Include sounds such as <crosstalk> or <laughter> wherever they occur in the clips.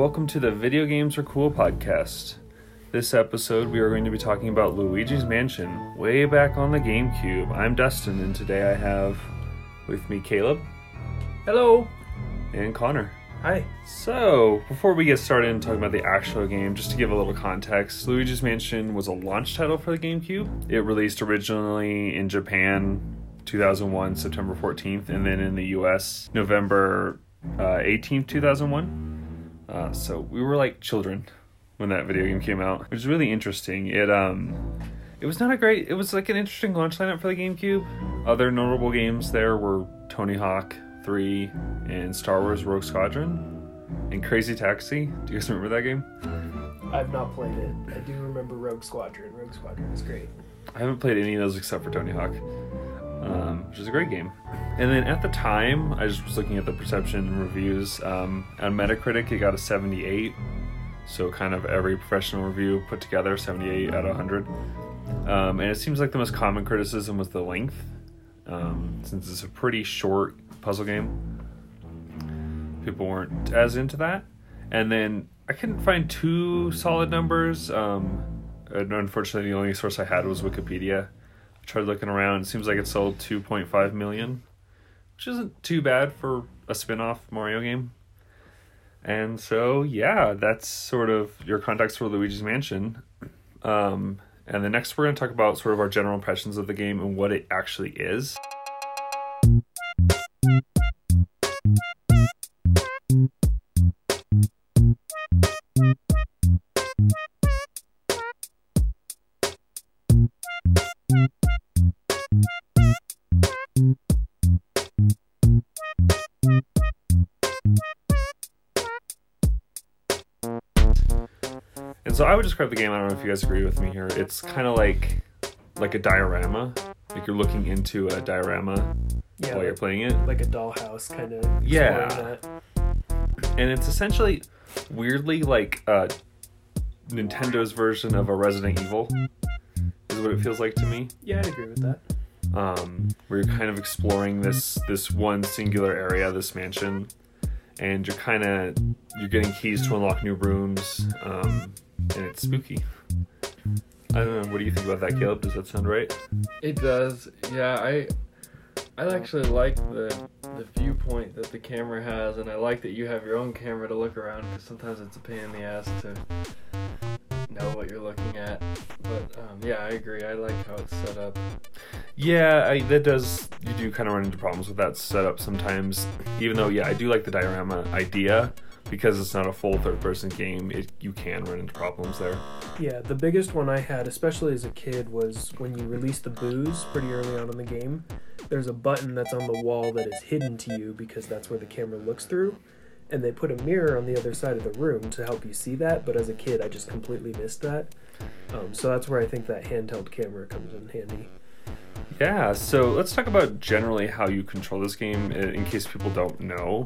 Welcome to the Video Games Are Cool podcast. This episode, we are going to be talking about Luigi's Mansion, way back on the GameCube. I'm Dustin, and today I have with me Caleb Hello. and Connor. Hi. So, before we get started and talk about the actual game, just to give a little context, Luigi's Mansion was a launch title for the GameCube. It released originally in Japan 2001, September 14th, and then in the US, November uh, 18th, 2001. Uh, so we were like children when that video game came out, which is really interesting. It um, it was not a great. It was like an interesting launch lineup for the GameCube. Other notable games there were Tony Hawk 3 and Star Wars Rogue Squadron and Crazy Taxi. Do you guys remember that game? I've not played it. I do remember Rogue Squadron. Rogue Squadron is great. I haven't played any of those except for Tony Hawk, um, which is a great game. And then at the time, I just was looking at the perception reviews. Um, on Metacritic, it got a 78. So kind of every professional review put together, 78 out of 100. Um, and it seems like the most common criticism was the length, um, since it's a pretty short puzzle game. People weren't as into that. And then I couldn't find two solid numbers. Um, unfortunately, the only source I had was Wikipedia. Tried looking around. Seems like it sold 2.5 million, which isn't too bad for a spin off Mario game. And so, yeah, that's sort of your context for Luigi's Mansion. Um, and the next, we're going to talk about sort of our general impressions of the game and what it actually is. Describe the game. I don't know if you guys agree with me here. It's kind of like like a diorama. Like you're looking into a diorama Yeah, while you're playing it. like a dollhouse kind of. Yeah. That. and it's essentially weirdly like uh, Nintendo's version of a Resident Evil is what it feels like to me. Yeah, I'd agree with that. Um, where you're kind of exploring this this one singular area, this mansion, and you're kind of you're getting keys to unlock new rooms, um, and it's spooky. I don't know. What do you think about that, Caleb? Does that sound right? It does. Yeah, I I actually like the the viewpoint that the camera has, and I like that you have your own camera to look around because sometimes it's a pain in the ass to know what you're looking at. But um, yeah, I agree. I like how it's set up. Yeah, I, that does. You do kind of run into problems with that setup sometimes. Even though, yeah, I do like the diorama idea because it's not a full third-person game. It you can run into problems there. Yeah, the biggest one I had, especially as a kid, was when you release the Boos pretty early on in the game. There's a button that's on the wall that is hidden to you because that's where the camera looks through. And they put a mirror on the other side of the room to help you see that, but as a kid, I just completely missed that. Um, so that's where I think that handheld camera comes in handy. Yeah, so let's talk about generally how you control this game in case people don't know.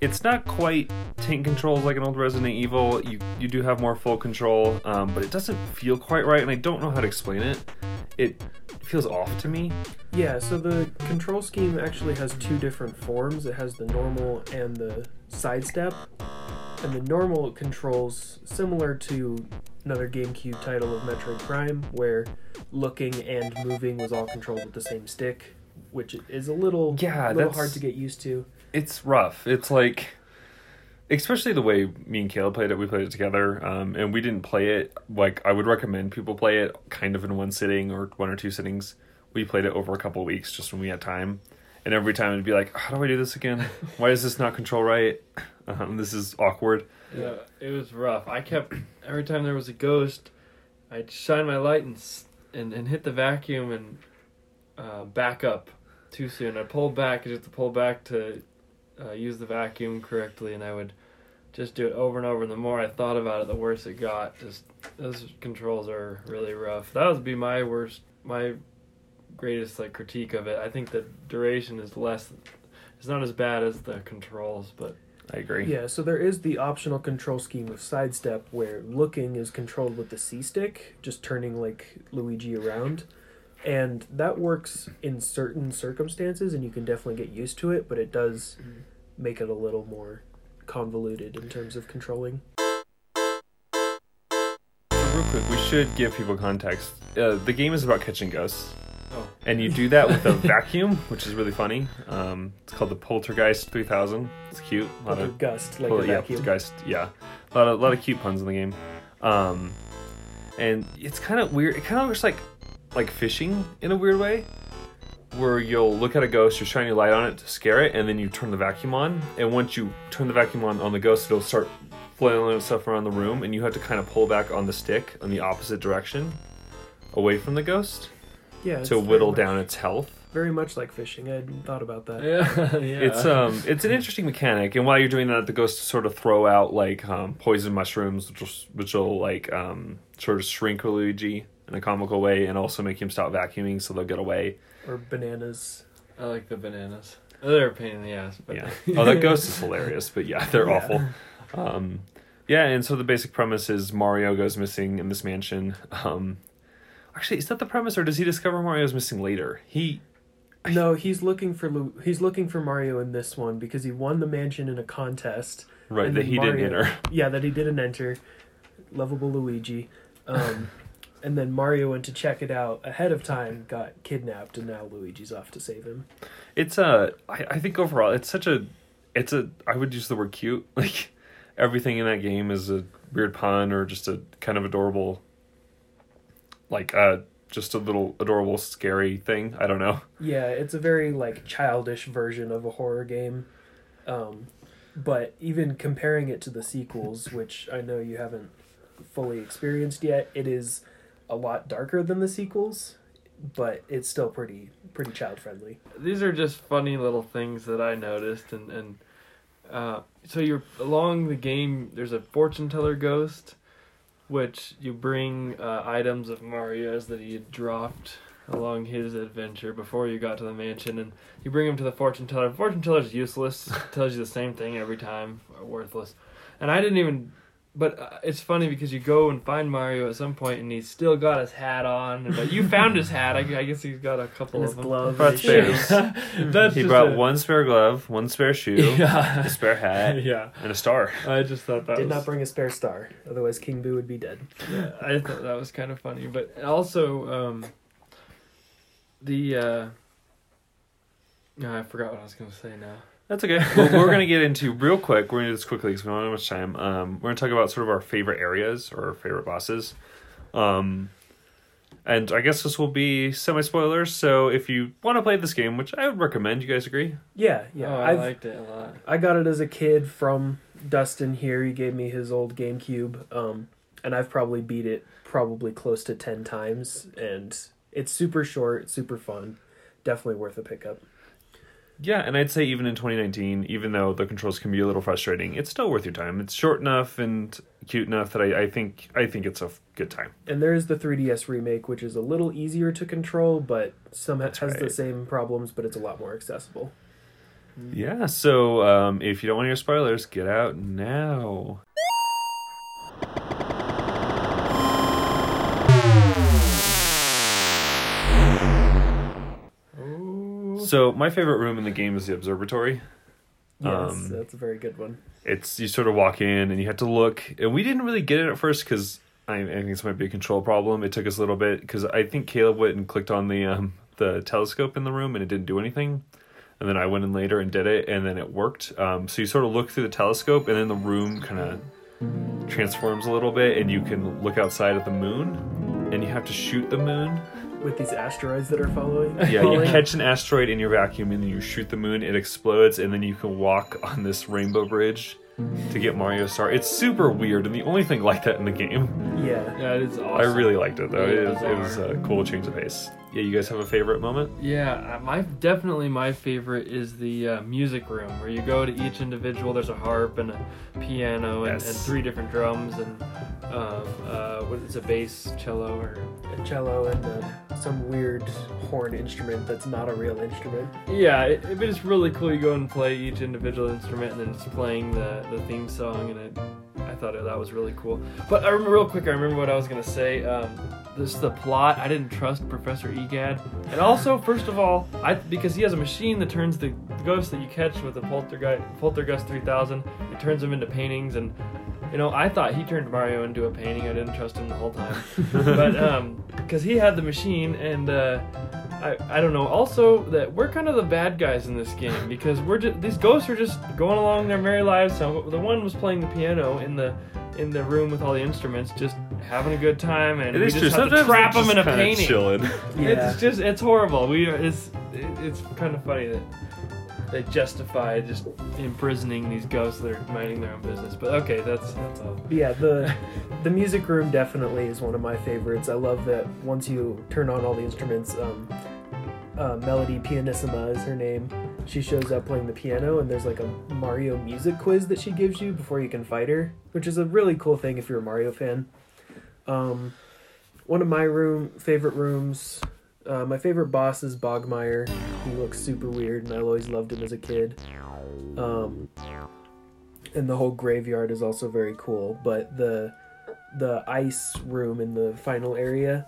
It's not quite tank controls like an old Resident Evil. You you do have more full control, um, but it doesn't feel quite right, and I don't know how to explain it. It feels off to me. Yeah, so the control scheme actually has two different forms. It has the normal and the sidestep. And the normal controls similar to another GameCube title of Metroid Prime, where looking and moving was all controlled with the same stick, which is a little Yeah, little hard to get used to. It's rough. It's like, especially the way me and Caleb played it. We played it together, um, and we didn't play it like I would recommend people play it kind of in one sitting or one or two sittings. We played it over a couple weeks just when we had time, and every time it'd be like, "How do I do this again? Why is this not control right? <laughs> Um, this is awkward." Yeah, it was rough. I kept every time there was a ghost, I'd shine my light and and, and hit the vacuum and uh, back up too soon. I'd pull back and just to pull back to uh, use the vacuum correctly, and I would just do it over and over. And the more I thought about it, the worse it got. Just those controls are really rough. That would be my worst, my greatest like critique of it. I think the duration is less. It's not as bad as the controls, but I agree. Yeah, so there is the optional control scheme of sidestep where looking is controlled with the C stick, just turning like Luigi around. And that works in certain circumstances and you can definitely get used to it, but it does make it a little more convoluted in terms of controlling. So real quick, we should give people context. Uh, the game is about catching ghosts. Oh. And you do that with a <laughs> vacuum, which is really funny. Um, it's called the Poltergust 3000. It's cute. A lot of gust like a yeah, vacuum. Poltergust. Yeah, a lot of a lot of cute puns in the game. Um, and it's kind of weird. It kind of looks like like fishing in a weird way, where you'll look at a ghost, you shine your light on it to scare it, and then you turn the vacuum on. And once you turn the vacuum on on the ghost, it'll start flailing itself around the room, and you have to kind of pull back on the stick in the opposite direction, away from the ghost, Yeah, to very whittle much- down its health. Very much like fishing. I hadn't thought about that. Yeah, <laughs> yeah. It's um, it's an interesting mechanic, and while you're doing that, the ghosts sort of throw out like um, poison mushrooms, which will, which will like um, sort of shrink Luigi in a comical way, and also make him stop vacuuming, so they'll get away. Or bananas. I like the bananas. They're a pain in the ass, but Yeah. <laughs> Oh, that ghost is hilarious, but yeah, they're Yeah. awful. Um, yeah, and so the basic premise is Mario goes missing in this mansion. Um, actually, is that the premise, or does he discover Mario's missing later? He No, he's looking for Lu- he's looking for Mario in this one because he won the mansion in a contest. right that he didn't enter. <laughs> Yeah, that he didn't enter. Lovable Luigi. Um, <laughs> and then Mario went to check it out ahead of time, got kidnapped, and now Luigi's off to save him. It's a. I, I think overall, it's such a. It's a. I would use the word cute. <laughs> Like everything in that game is a weird pun or just a kind of adorable. Like uh, just a little adorable, scary thing. I don't know. <laughs> Yeah, it's a very like childish version of a horror game. Um, but even comparing it to the sequels, which I know you haven't fully experienced yet, it is a lot darker than the sequels, but it's still pretty pretty child friendly. these are just funny little things that I noticed, and and uh, so you're along the game. There's a fortune teller ghost, which you bring uh, items of Mario's that he had dropped along his adventure before you got to the mansion, and you bring him to the fortune teller. Fortune teller's useless; <laughs> tells you the same thing every time, worthless. And I didn't even. But uh, it's funny because you go and find Mario at some point, and he's still got his hat on. But you found his hat. I, I guess he's got a couple And his of them. glove, <laughs> That's and his <laughs> That's he brought a- one spare glove, one spare shoe, <laughs> Yeah. a spare hat, yeah. and a star. I just thought that Did was, not bring a spare star, otherwise King Boo would be dead. yeah, I thought that was kind of funny, but also um, the uh, no, I forgot what I was gonna say now. That's okay. well, we're gonna <laughs> get into real quick. We're gonna do this quickly because we don't have much time. Um, we're gonna talk about sort of our favorite areas or our favorite bosses. Um, and I guess this will be semi spoilers. So if you want to play this game, which I would recommend, you guys agree? Yeah, yeah. oh, I I've liked it a lot. I got it as a kid from Dustin here. He gave me his old GameCube, um, and I've probably beat it probably close to ten times. And it's super short, super fun, definitely worth a pickup. Yeah, and I'd say even in 2019, even though the controls can be a little frustrating, it's still worth your time. It's short enough and cute enough that I, I think I think it's a f- good time. And there is the 3DS remake, which is a little easier to control, but some That's has the same problems, but it's a lot more accessible. Yeah. So um, if you don't want your spoilers, get out now. So my favorite room in the game is the observatory. Yes, Um, that's a very good one. it's you sort of walk in and you have to look and we didn't really get it at first because I, I think this might be a control problem it took us a little bit because i think caleb went and clicked on the um the telescope in the room and it didn't do anything and then i went in later and did it and then it worked um so you sort of look through the telescope and then the room kind of transforms a little bit and you can look outside at the moon and you have to shoot the moon With these asteroids that are following. yeah, you catch an asteroid in your vacuum and then you shoot the moon, it explodes, and then you can walk on this rainbow bridge to get Mario Star. It's super weird and the only thing like that in the game. Yeah. Yeah, it is awesome. I really liked it though. It, Really was, it was a cool change of pace. Yeah, you guys have a favorite moment? Yeah, uh, my definitely my favorite is the uh, music room where you go to each individual. There's a harp and a piano and, Yes. and three different drums and um, uh, what is a bass, cello, or A cello and uh, some weird horn instrument that's not a real instrument. yeah. It, it- but it's really cool. You go and play each individual instrument and then it's playing the, the theme song and it. I I thought that was really cool. But I remember real quick. I remember what I was gonna say. Um, this the plot. I didn't trust Professor Egad, and also first of all, I because he has a machine that turns the ghosts that you catch with the Poltergust Poltergust 3000. It turns them into paintings, and you know I thought he turned Mario into a painting. I didn't trust him the whole time, <laughs> but um, because he had the machine and. Uh, I, I don't know. Also, that we're kind of the bad guys in this game because we're just, these ghosts are just going along their merry lives. So the one was playing the piano in the in the room with all the instruments, just having a good time, and It we is just true. have to trap them in a painting. Chilling. <laughs> Yeah. It's just it's horrible. We are, it's it's kind of funny that they justify just imprisoning these ghosts that are minding their own business. But okay, that's that's all. Yeah, the the music room definitely is one of my favorites. I love that once you turn on all the instruments, um, uh, Melody Pianissima is her name. She shows up playing the piano, and there's like a Mario music quiz that she gives you before you can fight her, which is a really cool thing if you're a Mario fan. Um, one of my room favorite rooms. Uh, my favorite boss is Bogmire. He looks super weird, and I always loved him as a kid. Um, and the whole graveyard is also very cool. But the the ice room in the final area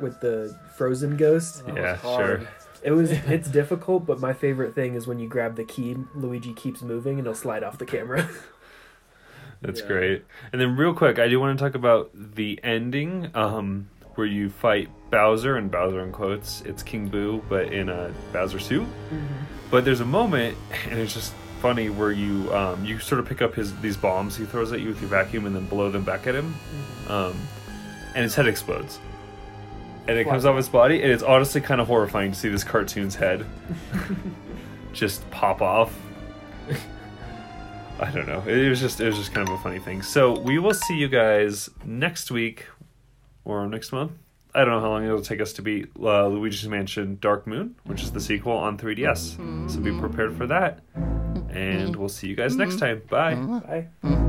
with the frozen ghost, Yeah, sure. It was <laughs> it's difficult. But my favorite thing is when you grab the key, Luigi keeps moving and he'll slide off the camera. <laughs> That's Yeah. great. And then real quick, I do want to talk about the ending, um, where you fight Bowser and Bowser in quotes. It's King Boo, but in a Bowser suit. But there's a moment, and it's just funny where you um, you sort of pick up his these bombs he throws at you with your vacuum and then blow them back at him, um, and his head explodes. And it comes off his body, and it's honestly kind of horrifying to see this cartoon's head <laughs> just pop off. I don't know. It was just it was just kind of a funny thing. So we will see you guys next week or next month. I don't know how long it'll take us to beat uh, Luigi's Mansion Dark Moon, which is the sequel on 3DS. So be prepared for that. And mm-hmm. we'll see you guys next mm-hmm. time. Bye. Mm-hmm. Bye.